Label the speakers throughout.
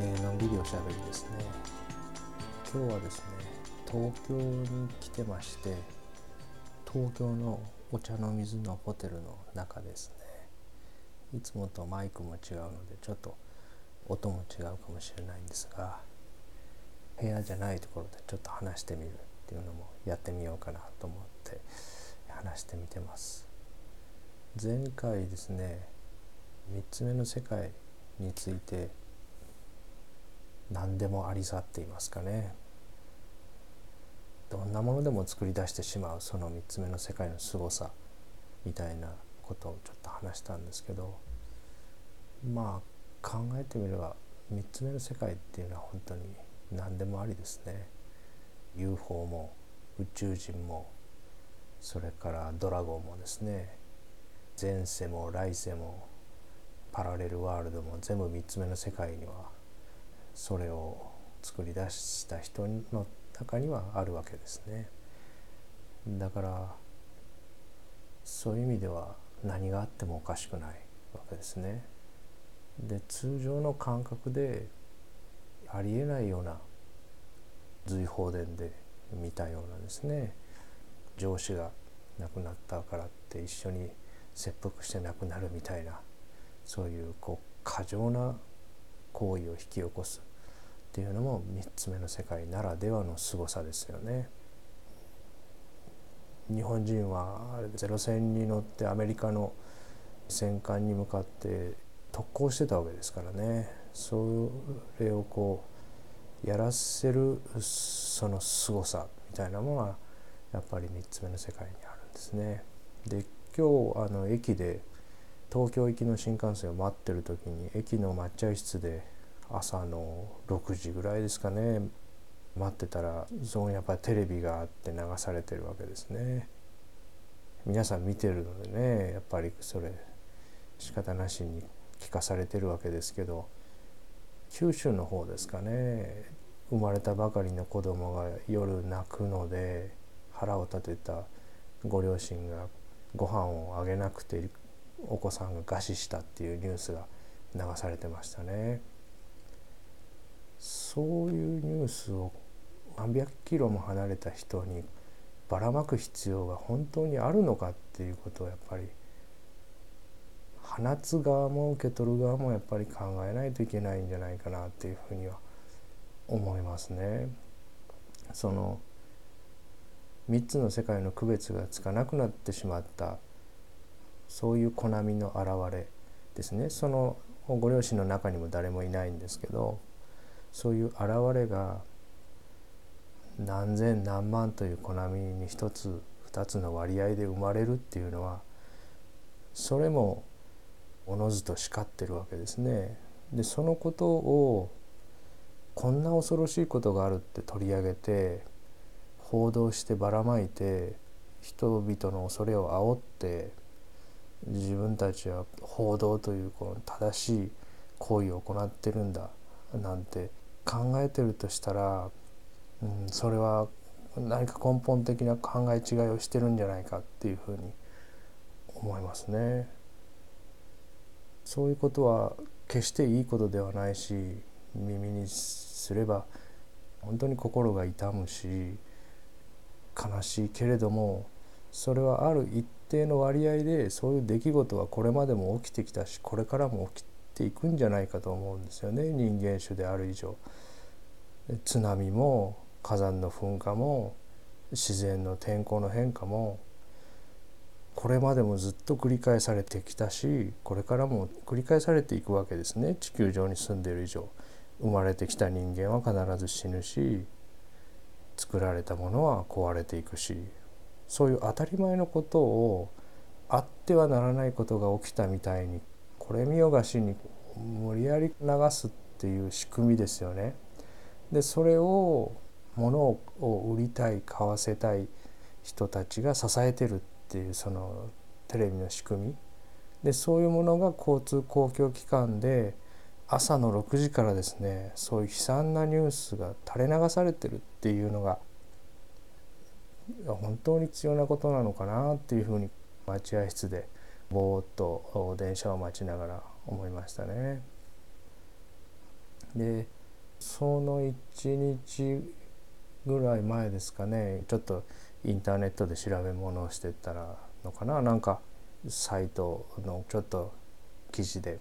Speaker 1: えーのんびりおしゃべりですね。今日はですね東京に来てまして東京のお茶の水のホテルの中ですね。いつもとマイクも違うのでちょっと音も違うかもしれないんですが部屋じゃないところでちょっと話してみるっていうのもやってみようかなと思って話してみてます。前回ですね3つ目の世界について何でもあり去っていますかね。どんなものでも作り出してしまうその3つ目の世界の凄さみたいなことをちょっと話したんですけど。まあ考えてみれば3つ目の世界っていうのは本当に何でもありですね。UFO も宇宙人もそれからドラゴンもですね。前世も来世もパラレルワールドも全部3つ目の世界にはそれを作り出した人の中にはあるわけですね。だからそういう意味では何があってもおかしくないわけですね。で通常の感覚でありえないような随放電で見たようなですね上司が亡くなったからって一緒に切腹して亡くなるみたいなそういうこう過剰な行為を引き起こすっていうのも3つ目の世界ならではの凄さですよね。日本人はゼロ戦に乗ってアメリカの戦艦に向かって特攻してたわけですからねそれをこうやらせるその凄さみたいなものはやっぱり3つ目の世界にあるんですね。で今日あの駅で東京行きの新幹線を待ってる時に駅の待合室で朝の6時ぐらいですかね待ってたらそこにやっぱりテレビがあって流されてるわけですね。皆さん見てるのでねやっぱりそれ仕方なしに聞かされてるわけですけど九州の方ですかね生まれたばかりの子供が夜泣くので腹を立てたご両親がご飯をあげなくてお子さんが餓死したっていうニュースが流されてましたね。そういうニュースを何百キロも離れた人にばらまく必要が本当にあるのかっていうことをやっぱり放つ側も受け取る側もやっぱり考えないといけないんじゃないかなっていうふうには思いますね。その3つの世界の区別がつかなくなってしまったそういうコナミの現れですねそのご両親の中にも誰もいないんですけどそういう現れが何千何万というコナミに一つ二つの割合で生まれるっていうのはそれもおのずと叱ってるわけですね。でそのことをこんな恐ろしいことがあるって取り上げて報道してばらまいて人々の恐れを煽って自分たちは報道というこの正しい行為を行ってるんだなんて考えてるとしたら、うん、それは何か根本的な考え違いをしてるんじゃないかっていうふうに思いますね。そういうことは決していいことではないし耳にすれば本当に心が痛むし悲しいけれどもそれはある一定の割合でそういう出来事はこれまでも起きてきたしこれからも起きていくんじゃないかと思うんですよね。人間種である以上。津波も火山の噴火も自然の天候の変化もこれまでもずっと繰り返されてきたしこれからも繰り返されていくわけですね。地球上に住んでいる以上。生まれてきた人間は必ず死ぬし作られたものは壊れていくし。そういう当たり前のことをあってはならないことが起きたみたいにこれ見よがしに無理やり流すっていう仕組みですよね。でそれを物を売りたい買わせたい人たちが支えてるっていうそのテレビの仕組みでそういうものが交通公共機関で朝の6時からですねそういう悲惨なニュースが垂れ流されてるっていうのが本当に必要なことなのかなっていうふうに待合室でぼーっと電車を待ちながら思いましたね。でその1日ぐらい前ですかねちょっとインターネットで調べ物をしてたらのかな？なんかサイトのちょっと記事で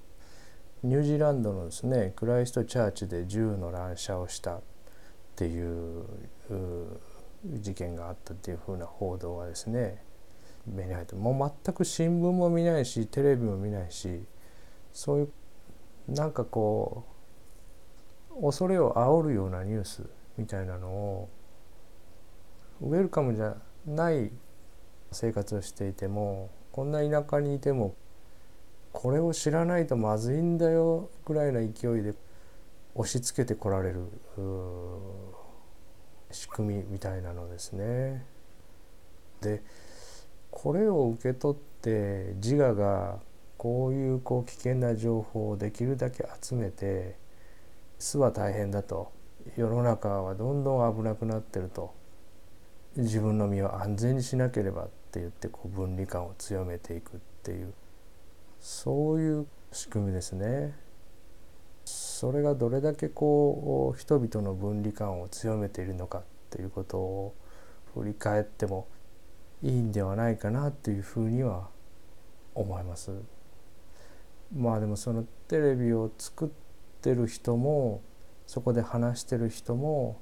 Speaker 1: ニュージーランドのですねクライストチャーチで銃の乱射をしたっていう事件があったっていうふうな報道がですね目に入ってもう全く新聞も見ないしテレビも見ないしそういうなんかこう恐れを煽るようなニュースみたいなのをウェルカムじゃない生活をしていてもこんな田舎にいてもこれを知らないとまずいんだよぐらいの勢いで押し付けてこられる。仕組みみたいなのですね。でこれを受け取って自我がこういうこう危険な情報をできるだけ集めて巣は大変だと世の中はどんどん危なくなってると自分の身を安全にしなければって言ってこう分離感を強めていくっていうそういう仕組みですね。それがどれだけこう人々の分離感を強めているのかっていうことを振り返ってもいいんではないかなっていうふうには思います。まあでもそのテレビを作ってる人もそこで話してる人も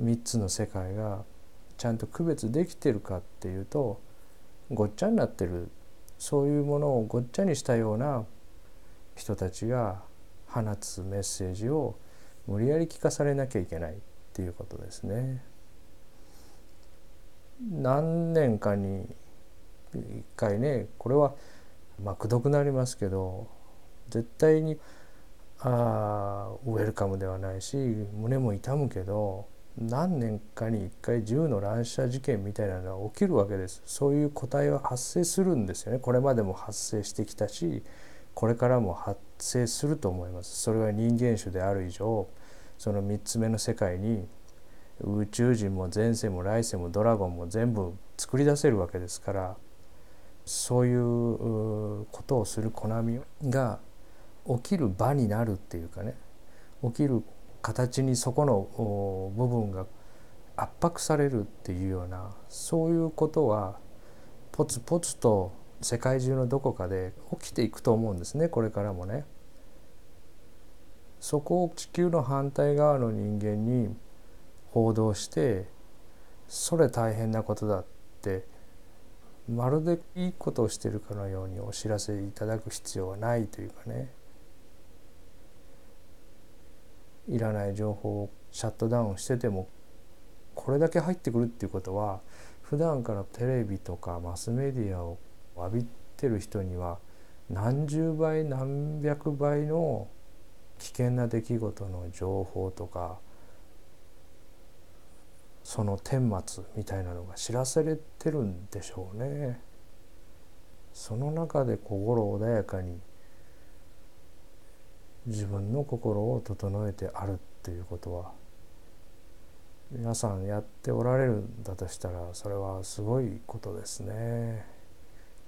Speaker 1: 3つの世界がちゃんと区別できてるかっていうとごっちゃになってるそういうものをごっちゃにしたような人たちが放つメッセージを無理やり聞かされなきゃいけないっていうことですね。何年かに一回ねこれはまあくどくなりますけど絶対にあウェルカムではないし胸も痛むけど何年かに一回銃の乱射事件みたいなのは起きるわけですそういう個体は発生するんですよねこれまでも発生してきたしこれからも発生すると思います。それは人間種である以上その3つ目の世界に宇宙人も前世も来世もドラゴンも全部作り出せるわけですからそういうことをするコナミが起きる場になるっていうかね起きる形にそこの部分が圧迫されるっていうようなそういうことはポツポツと世界中のどこかで起きていくと思うんですねこれからもね。そこを地球の反対側の人間に報道してそれ大変なことだってまるでいいことをしてるかのようにお知らせいただく必要はないというかねいらない情報をシャットダウンしててもこれだけ入ってくるっていうことは普段からテレビとかマスメディアを浴びてる人には何十倍何百倍の危険な出来事の情報とかその顛末みたいなのが知らされてるんでしょうね。その中で心穏やかに自分の心を整えてあるっていうことは皆さんやっておられるんだとしたらそれはすごいことですね。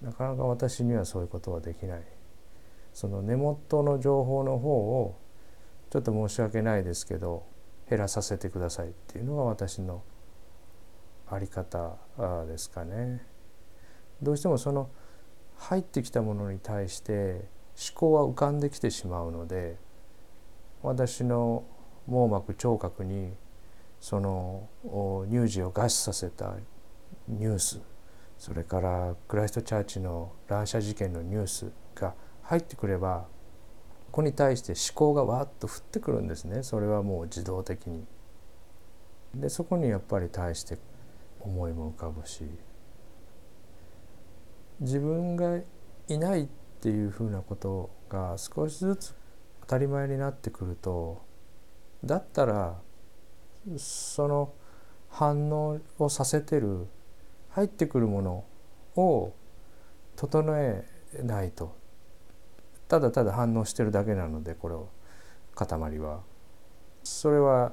Speaker 1: なかなか私にはそういうことはできない。その根元の情報の方をちょっと申し訳ないですけど減らさせてくださいっていうのが私のあり方ですかね。どうしてもその入ってきたものに対して思考は浮かんできてしまうので私の網膜聴覚にその乳児を餓死させたニュースそれからクライストチャーチの乱射事件のニュースが入ってくればここに対して思考がわっと降ってくるんですねそれはもう自動的に。でそこにやっぱり対して思いも浮かぶし自分がいないっていうふうなことが少しずつ当たり前になってくるとだったらその反応をさせてる入ってくるものを整えないとただただ反応してるだけなのでこれを塊はそれは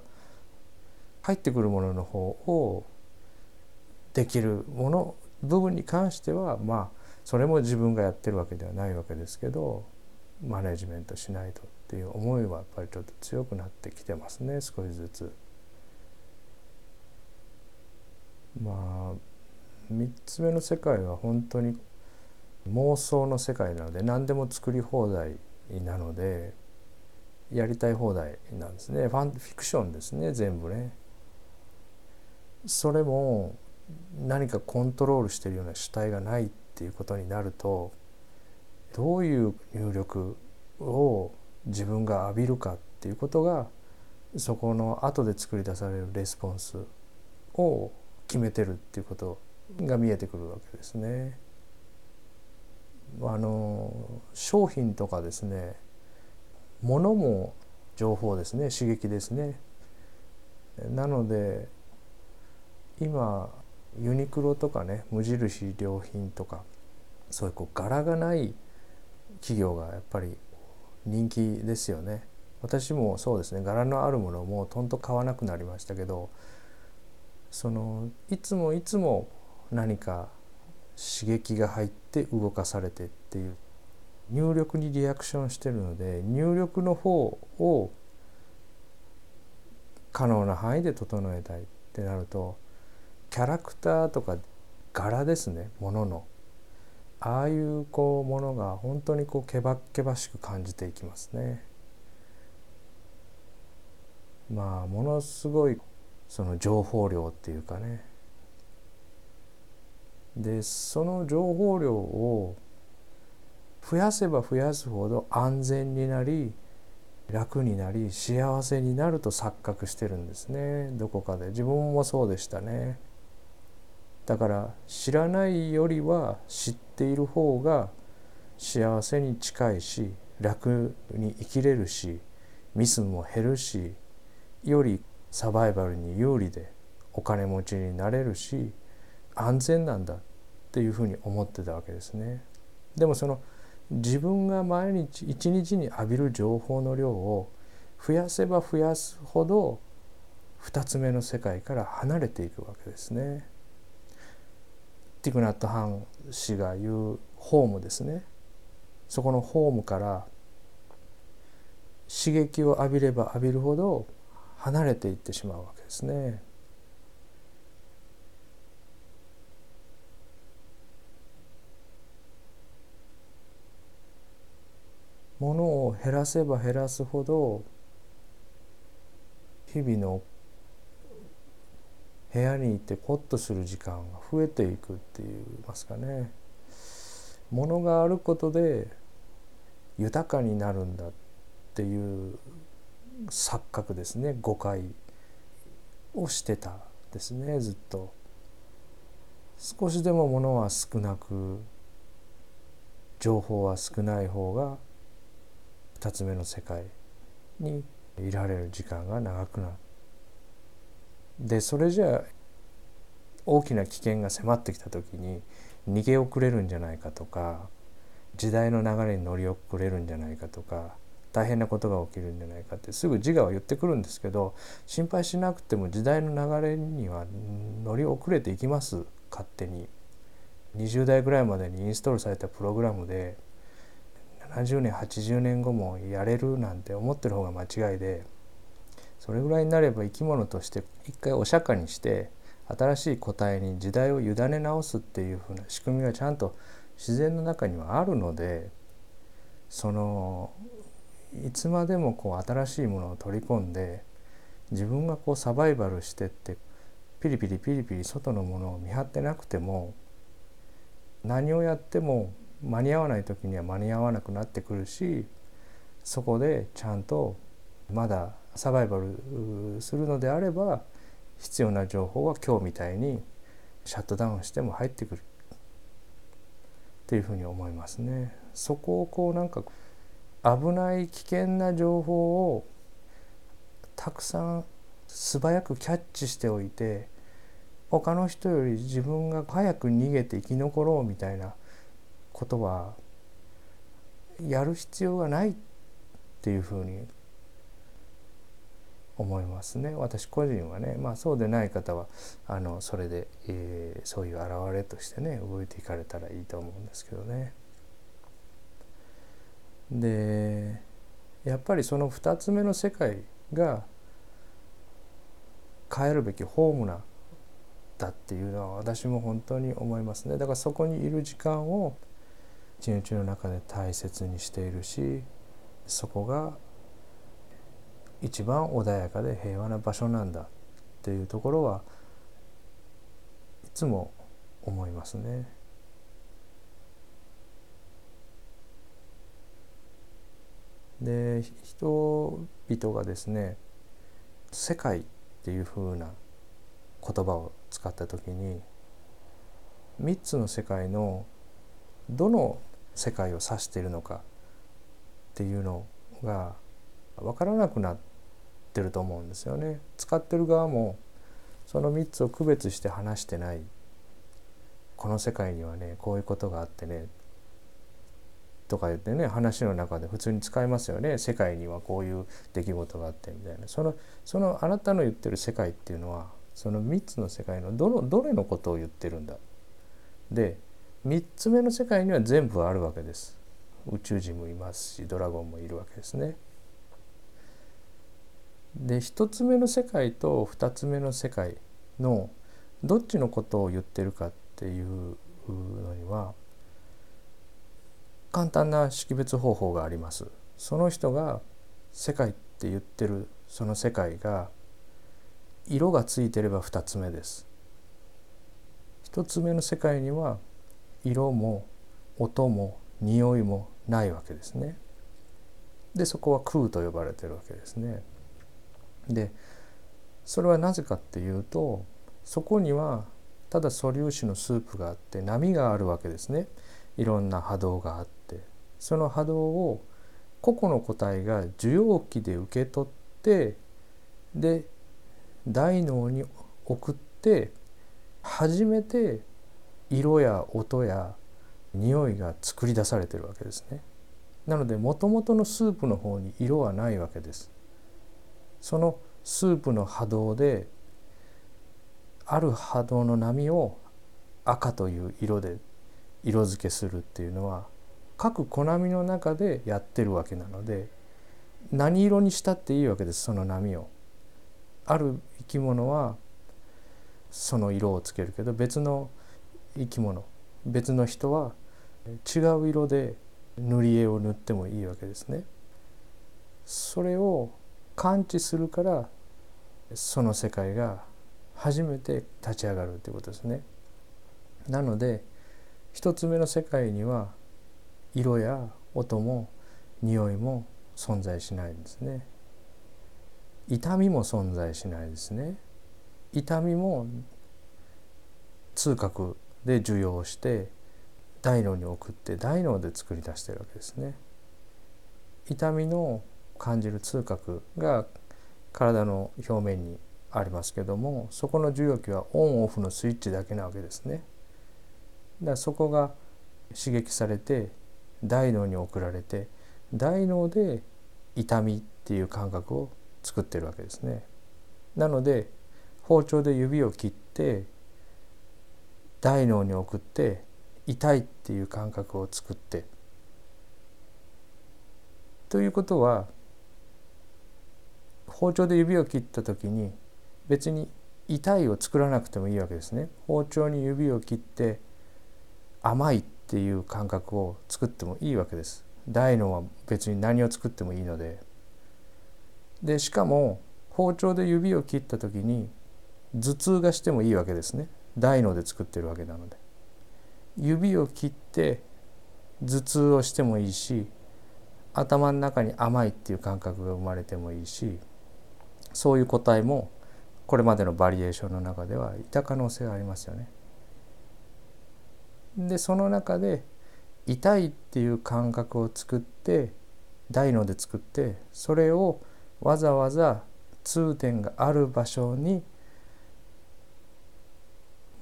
Speaker 1: 入ってくるものの方をできるもの部分に関してはまあそれも自分がやってるわけではないわけですけどマネジメントしないとっていう思いはやっぱりちょっと強くなってきてますね少しずつ。まあ3つ目の世界は本当に妄想の世界なので何でも作り放題なのでやりたい放題なんですねファンフィクションですね全部ね。それも何かコントロールしてるような主体がないっていうことになるとどういう入力を自分が浴びるかっていうことがそこの後で作り出されるレスポンスを決めてるっていうことが見えてくるわけですね。あの商品とかですね物も情報ですね刺激ですね。なので今ユニクロとかね無印良品とかそういうこう柄がない企業がやっぱり人気ですよね。私もそうですね柄のあるものをもうとんと買わなくなりましたけどそのいつもいつも何か刺激が入って動かされてっていう。入力にリアクションしてるので入力の方を可能な範囲で整えたいってなるとキャラクターとか柄ですねものの。ああいうこうものが本当にこうけばけばしく感じていきますね。まあものすごいその情報量っていうかね。でその情報量を増やせば増やすほど安全になり楽になり幸せになると錯覚してるんですね。どこかで。自分もそうでしたね。だから知らないよりは知っている方が幸せに近いし楽に生きれるしミスも減るしよりサバイバルに有利でお金持ちになれるし安全なんだっていうふうに思ってたわけですね。でもその自分が毎日一日に浴びる情報の量を増やせば増やすほど2つ目の世界から離れていくわけですね。ティクナット・ハン氏が言うホームですねそこのホームから刺激を浴びれば浴びるほど離れていってしまうわけですね。ものを減らせば減らすほど日々の部屋にいてコッとする時間が増えていくって言いますかね。ものがあることで豊かになるんだっていう錯覚ですね。誤解をしてたですねずっと。少しでもものは少なく情報は少ない方が2つ目の世界にいられる時間が長くなるでそれじゃあ大きな危険が迫ってきた時に逃げ遅れるんじゃないかとか時代の流れに乗り遅れるんじゃないかとか大変なことが起きるんじゃないかってすぐ自我は言ってくるんですけど心配しなくても時代の流れには乗り遅れていきます勝手に。20代ぐらいまでにインストールされたプログラムで70年80年後もやれるなんて思ってる方が間違いでそれぐらいになれば生き物として一回お釈迦にして新しい個体に時代を委ね直すっていうふうな仕組みがちゃんと自然の中にはあるのでそのいつまでもこう新しいものを取り込んで自分がこうサバイバルしてってピリピリピリピリ外のものを見張ってなくても何をやっても間に合わない時には間に合わなくなってくるしそこでちゃんとまだサバイバルするのであれば必要な情報は今日みたいにシャットダウンしても入ってくるっていうふうに思いますね。そこをこうなんか危ない危険な情報をたくさん素早くキャッチしておいて他の人より自分が早く逃げて生き残ろうみたいなことはやる必要がないっていうふうに思いますね。私個人はね。まあそうでない方はあのそれで、えー、そういう現れとしてね動いていかれたらいいと思うんですけどね。でやっぱりその2つ目の世界が帰るべきホームなだっていうのは私も本当に思いますね。だからそこにいる時間を一日の中で大切にしているしそこが一番穏やかで平和な場所なんだっていうところはいつも思いますね。で人々がですね世界っていうふうな言葉を使った時に3つの世界のどの世界を指しているのかっていうのが分からなくなってると思うんですよね。使ってる側もその3つを区別して話してない。この世界にはねこういうことがあってねとか言ってね話の中で普通に使いますよね。世界にはこういう出来事があってみたいな。そのそのあなたの言ってる世界っていうのはその3つの世界のどのどれのことを言ってるんだ。で3つ目の世界には全部あるわけです。宇宙人もいますしドラゴンもいるわけですね。で1つ目の世界と2つ目の世界のどっちのことを言ってるかっていうのには簡単な識別方法があります。その人が世界って言ってるその世界が色がついてれば2つ目です。1つ目の世界には色も音も匂いもないわけですね。でそこは空と呼ばれてるわけですね。でそれはなぜかっていうとそこにはただ素粒子のスープがあって波があるわけですね。いろんな波動があって。その波動を個々の個体が受容器で受け取ってで大脳に送って初めて色や音や匂いが作り出されてるわけですね。なのでもともとのスープの方に色はないわけです。そのスープの波動である波動の波を赤という色で色付けするっていうのは各小波の中でやってるわけなので何色にしたっていいわけですその波を。ある生き物はその色をつけるけど別の生き物別の人は違う色で塗り絵を塗ってもいいわけですね。それを感知するからその世界が初めて立ち上がるということですね。なので一つ目の世界には色や音も匂いも存在しないんですね。痛みも存在しないですね。痛みも痛覚で受容して大脳に送って大脳で作り出してるわけですね。痛みの感じる痛覚が体の表面にありますけどもそこの受容器はオンオフのスイッチだけなわけですね。だからそこが刺激されて大脳に送られて大脳で痛みっていう感覚を作ってるわけですね。なので包丁で指を切って大脳に送って痛いっていう感覚を作ってということは包丁で指を切った時に別に痛いを作らなくてもいいわけですね。包丁に指を切って甘いっていう感覚を作ってもいいわけです。大脳は別に何を作ってもいいのででしかも包丁で指を切った時に頭痛がしてもいいわけですね大脳で作ってるわけなので指を切って頭痛をしてもいいし頭の中に甘いっていう感覚が生まれてもいいしそういう個体もこれまでのバリエーションの中ではいた可能性がありますよね。でその中で痛いっていう感覚を作って大脳で作ってそれをわざわざ痛点がある場所に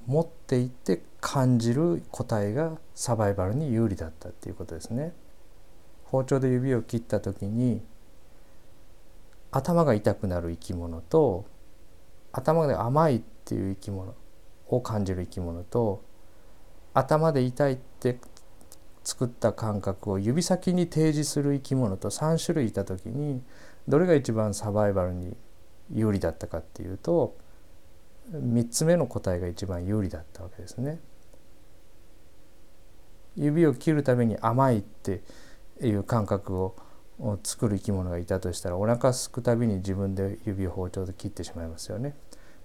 Speaker 1: 持っていって感じる個体がサバイバルに有利だったっていうことですね。包丁で指を切った時に頭が痛くなる生き物と頭で甘いっていう生き物を感じる生き物と頭で痛いって作った感覚を指先に提示する生き物と3種類いた時にどれが一番サバイバルに有利だったかっていうと3つ目の答えが一番有利だったわけですね。指を切るために甘いっていう感覚を作る生き物がいたとしたらお腹すくたびに自分で指を包丁で切ってしまいますよね。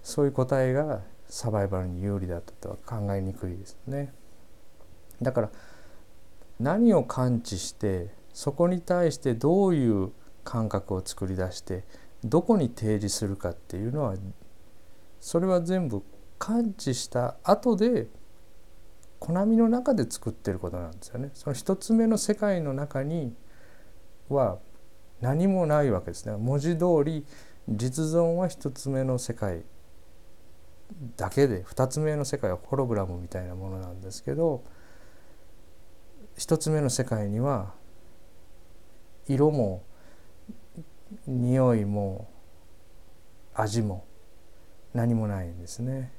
Speaker 1: そういう答えがサバイバルに有利だったとは考えにくいですね。だから何を感知してそこに対してどういう感覚を作り出してどこに提示するかっていうのはそれは全部感知した後でコナミの中で作ってることなんですよね。その一つ目の世界の中には何もないわけですね。文字通り実存は一つ目の世界だけで二つ目の世界はホログラムみたいなものなんですけど一つ目の世界には色も匂いも味も何もないんですね。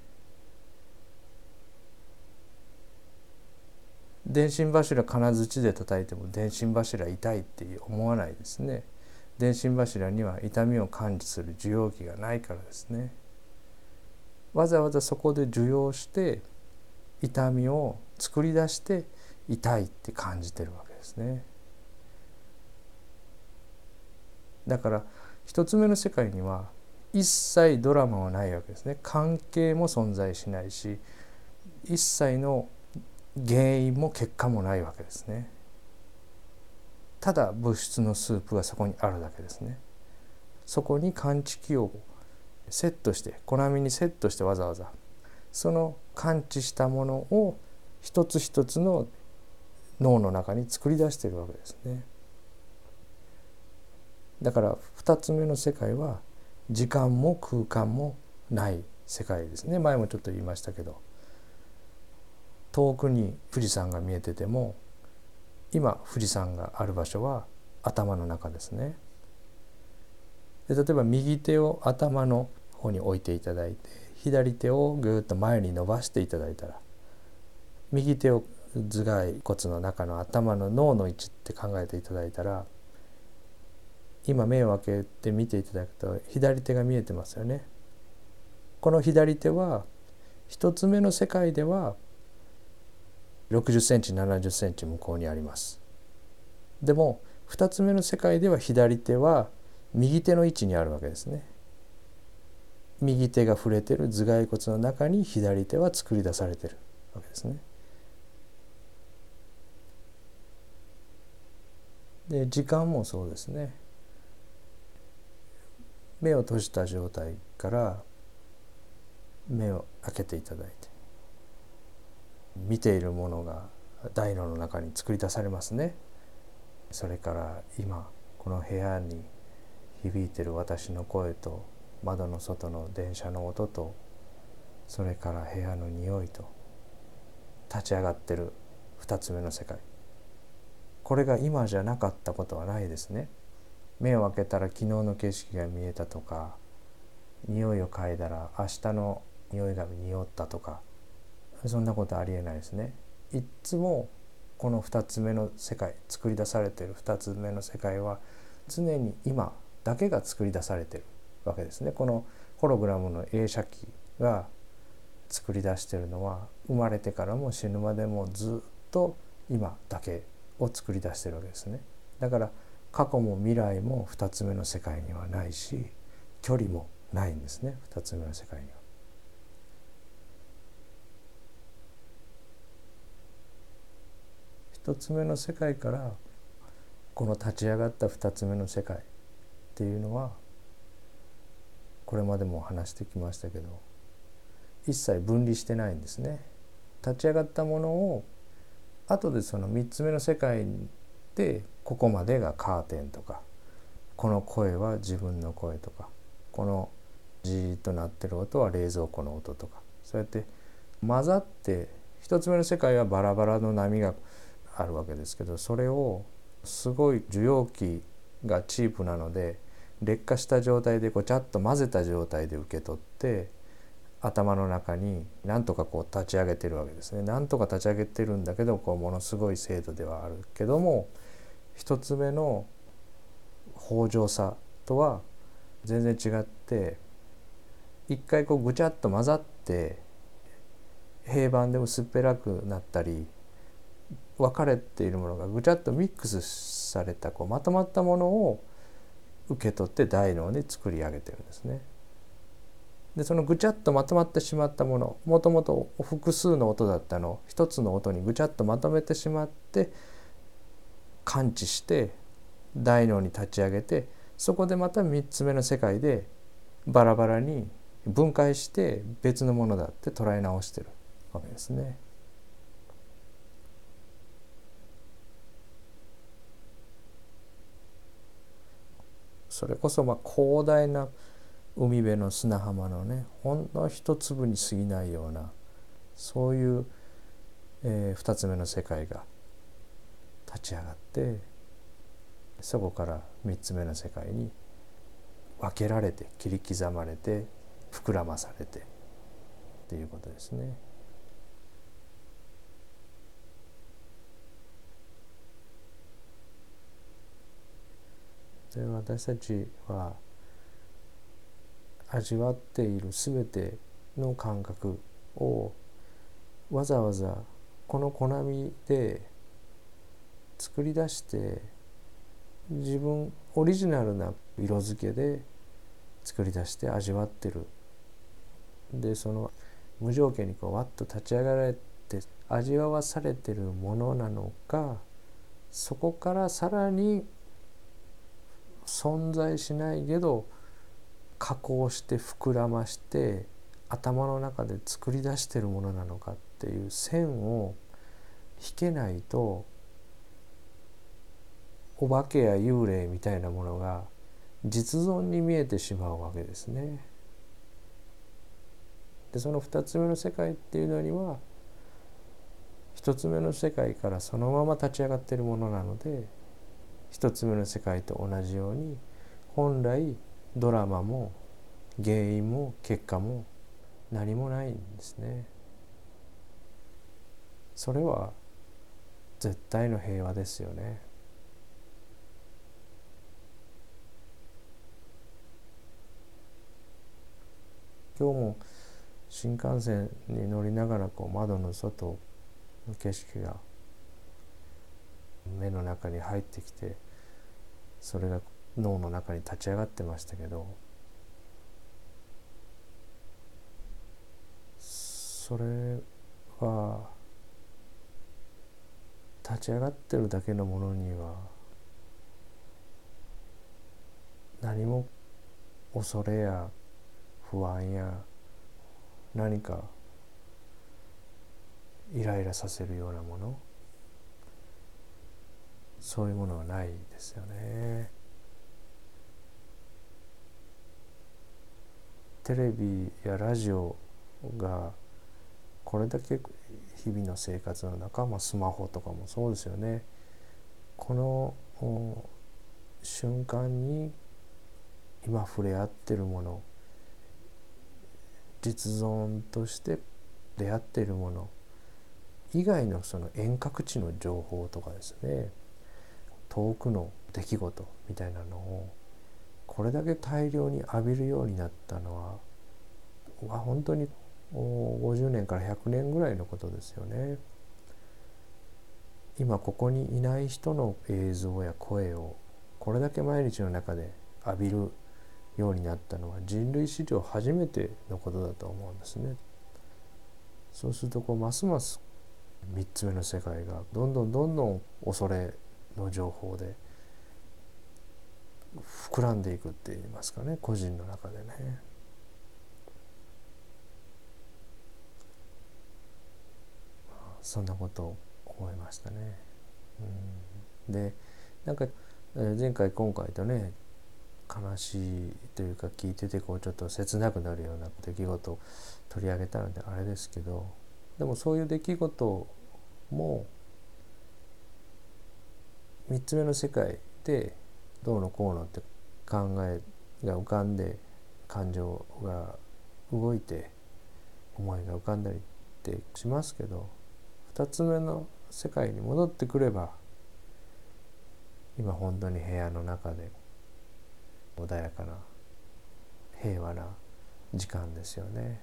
Speaker 1: 電信柱金槌で叩いても電信柱痛いって思わないですね。電信柱には痛みを感知する受容器がないからですね。わざわざそこで受容して痛みを作り出して痛いって感じてるわけですね。だから一つ目の世界には一切ドラマはないわけですね。関係も存在しないし一切の原因も結果もないわけですね。ただ物質のスープがそこにあるだけですね。そこに感知器をセットしてコナミにセットしてわざわざその感知したものを一つ一つの脳の中に作り出しているわけですね。だから2つ目の世界は時間も空間もない世界ですね。前もちょっと言いましたけど。遠くに富士山が見えてても今富士山がある場所は頭の中ですね。で例えば右手を頭の方に置いていただいて左手をぐっと前に伸ばしていただいたら右手を頭蓋骨の中の頭の脳の位置って考えていただいたら今目を開けて見ていただくと左手が見えてますよね。この左手は一つ目の世界では60センチ70センチ向こうにあります。でも二つ目の世界では左手は右手の位置にあるわけですね。右手が触れてる頭蓋骨の中に左手は作り出されてるわけですね。で時間もそうですね。目を閉じた状態から目を開けていただいて見ているものが大脳の中に作り出されますねそれから今この部屋に響いてる私の声と窓の外の電車の音とそれから部屋の匂いと立ち上がってる2つ目の世界これが今じゃなかったことはないですね。目を開けたら昨日の景色が見えたとか匂いを嗅いだら明日の匂いが匂ったとかそんなことありえないですね。いつもこの2つ目の世界作り出されている2つ目の世界は常に今だけが作り出されているわけですね。このホログラムの映写機が作り出しているのは生まれてからも死ぬまでもずっと今だけを作り出しているわけですね。だから過去も未来も2つ目の世界にはないし距離もないんですね2つ目の世界には。1つ目の世界からこの立ち上がった2つ目の世界っていうのはこれまでも話してきましたけど一切分離してないんですね。立ち上がったものを後でその3つ目の世界にでここまでがカーテンとかこの声は自分の声とかこのじーっと鳴ってる音は冷蔵庫の音とかそうやって混ざって一つ目の世界はバラバラの波があるわけですけどそれをすごい受容器がチープなので劣化した状態でこうちゃっと混ぜた状態で受け取って頭の中になんとかこう立ち上げてるわけですね。なんとか立ち上げてるんだけどこうものすごい精度ではあるけども一つ目の北条さとは全然違って一回こうぐちゃっと混ざって平板で薄っぺらくなったり分かれているものがぐちゃっとミックスされたこうまとまったものを受け取って大脳で作り上げてるんですね。でそのぐちゃっとまとまってしまったものもともと複数の音だったのを一つの音にぐちゃっとまとめてしまって感知して大脳に立ち上げてそこでまた3つ目の世界でバラバラに分解して別のものだって捉え直してるわけですね。それこそまあ広大な海辺の砂浜のねほんの一粒に過ぎないようなそういう、えー、2つ目の世界が立ち上がってそこから3つ目の世界に分けられて切り刻まれて膨らまされてっていうことですね。で私たちは味わっている全ての感覚をわざわざこのコナミで作り出して自分オリジナルな色付けで作り出して味わってる。でその無条件にこうわっと立ち上がられて味わわされてるものなのかそこからさらに存在しないけど加工して膨らまして頭の中で作り出してるものなのかっていう線を引けないとお化けや幽霊みたいなものが実存に見えてしまうわけですね。でその2つ目の世界っていうのには1つ目の世界からそのまま立ち上がっているものなので1つ目の世界と同じように本来ドラマも原因も結果も何もないんですね。それは絶対の平和ですよね。今日も新幹線に乗りながらこう窓の外の景色が目の中に入ってきてそれが脳の中に立ち上がってましたけどそれは立ち上がってるだけのものには何も恐れや不安や何かイライラさせるようなものそういうものはないですよね。テレビやラジオがこれだけ日々の生活の中、まあ、スマホとかもそうですよね。この瞬間に今触れ合ってるもの実存として出会っているもの以外のその遠隔地の情報とかですね。遠くの出来事みたいなのをこれだけ大量に浴びるようになったのは本当に50年から100年ぐらいのことですよね。今ここにいない人の映像や声をこれだけ毎日の中で浴びるようになったのは人類史上初めてのことだと思うんですね。そうするとこうますます3つ目の世界がどんどんどんどん恐れの情報で膨らんでいくって言いますかね個人の中でね。そんなことを思いましたね。うん、でなんか前回今回とね悲しいというか聞いててこうちょっと切なくなるような出来事を取り上げたのであれですけどでもそういう出来事も3つ目の世界でどうのこうのって考えが浮かんで感情が動いて思いが浮かんだりってしますけど2つ目の世界に戻ってくれば今本当に部屋の中で穏やかな平和な時間ですよね。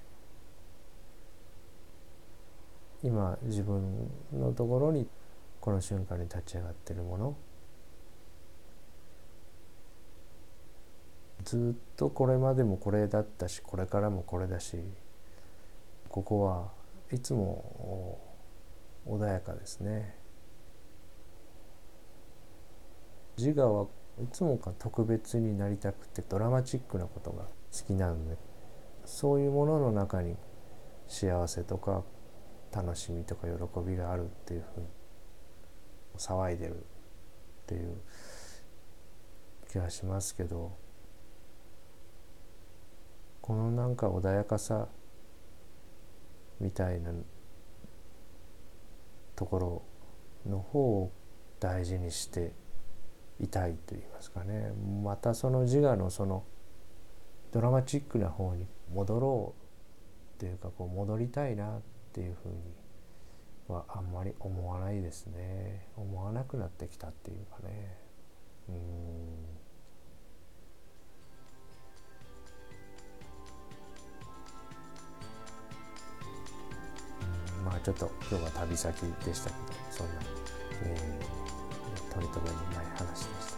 Speaker 1: 今自分のところにこの瞬間に立ち上がってるものずっとこれまでもこれだったしこれからもこれだしここはいつも穏やかですね。自我はいつもか特別になりたくてドラマチックなことが好きなのでそういうものの中に幸せとか楽しみとか喜びがあるっていうふうに騒いでるっていう気がしますけどこのなんか穏やかさみたいなところの方を大事にしていたいと言いますかね。またその自我のそのドラマチックな方に戻ろうっていうかこう戻りたいなっていうふうにはあんまり思わないですね。思わなくなってきたっていうかね。うん。まあちょっと今日は旅先でしたけどそんな、えー、取り留めのない話でした。